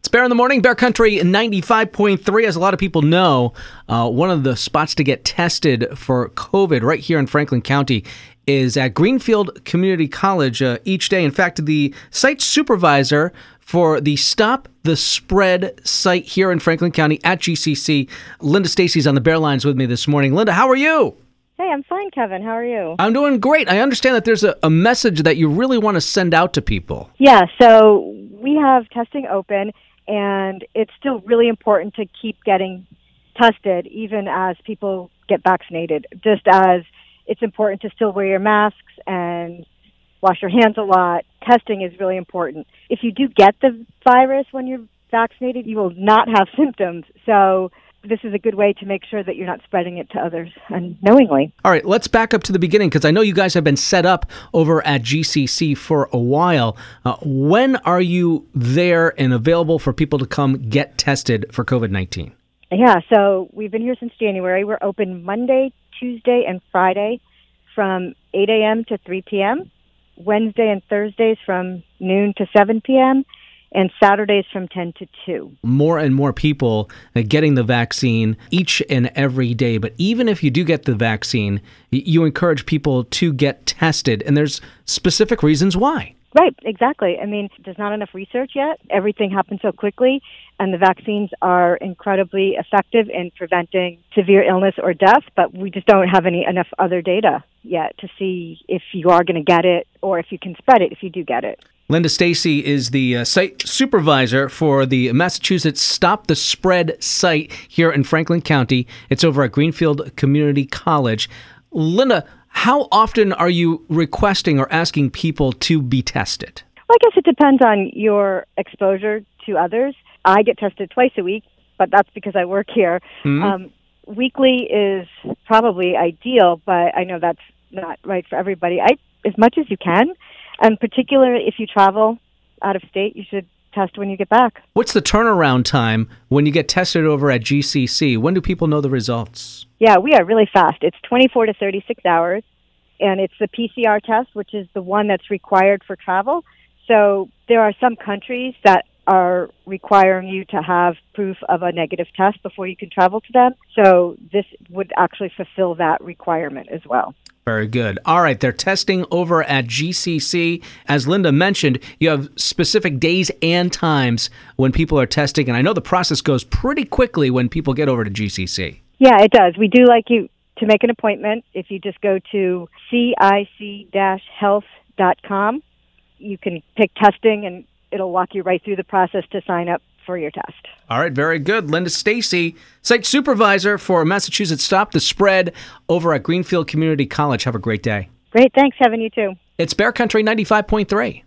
It's Bear in the Morning, Bear Country 95.3. As a lot of people know, uh, one of the spots to get tested for COVID right here in Franklin County is at Greenfield Community College uh, each day. In fact, the site supervisor for the Stop the Spread site here in Franklin County at GCC, Linda Stacy's on the Bear Lines with me this morning. Linda, how are you? Hey, I'm fine, Kevin. How are you? I'm doing great. I understand that there's a, a message that you really want to send out to people. Yeah, so we have testing open and it's still really important to keep getting tested even as people get vaccinated. Just as it's important to still wear your masks and wash your hands a lot, testing is really important. If you do get the virus when you're vaccinated, you will not have symptoms. So this is a good way to make sure that you're not spreading it to others unknowingly. All right, let's back up to the beginning because I know you guys have been set up over at GCC for a while. Uh, when are you there and available for people to come get tested for COVID 19? Yeah, so we've been here since January. We're open Monday, Tuesday, and Friday from 8 a.m. to 3 p.m., Wednesday and Thursdays from noon to 7 p.m., and Saturdays from 10 to 2. More and more people are getting the vaccine each and every day. But even if you do get the vaccine, you encourage people to get tested. And there's specific reasons why. Right, exactly. I mean, there's not enough research yet. Everything happens so quickly, and the vaccines are incredibly effective in preventing severe illness or death, but we just don't have any enough other data yet to see if you are going to get it or if you can spread it if you do get it. Linda Stacy is the uh, site supervisor for the Massachusetts Stop the Spread site here in Franklin County. It's over at Greenfield Community College. Linda, how often are you requesting or asking people to be tested? Well, I guess it depends on your exposure to others. I get tested twice a week, but that's because I work here. Mm-hmm. Um, weekly is probably ideal, but I know that's not right for everybody. I as much as you can. And particularly if you travel out of state, you should test when you get back. What's the turnaround time when you get tested over at GCC? When do people know the results? Yeah, we are really fast. It's 24 to 36 hours, and it's the PCR test, which is the one that's required for travel. So there are some countries that are requiring you to have proof of a negative test before you can travel to them. So this would actually fulfill that requirement as well. Very good. All right, they're testing over at GCC. As Linda mentioned, you have specific days and times when people are testing, and I know the process goes pretty quickly when people get over to GCC. Yeah, it does. We do like you to make an appointment. If you just go to cic-health.com, you can pick testing, and it'll walk you right through the process to sign up for your test. All right, very good. Linda Stacy, site supervisor for Massachusetts Stop the Spread over at Greenfield Community College. Have a great day. Great. Thanks, Kevin. You too. It's Bear Country 95.3.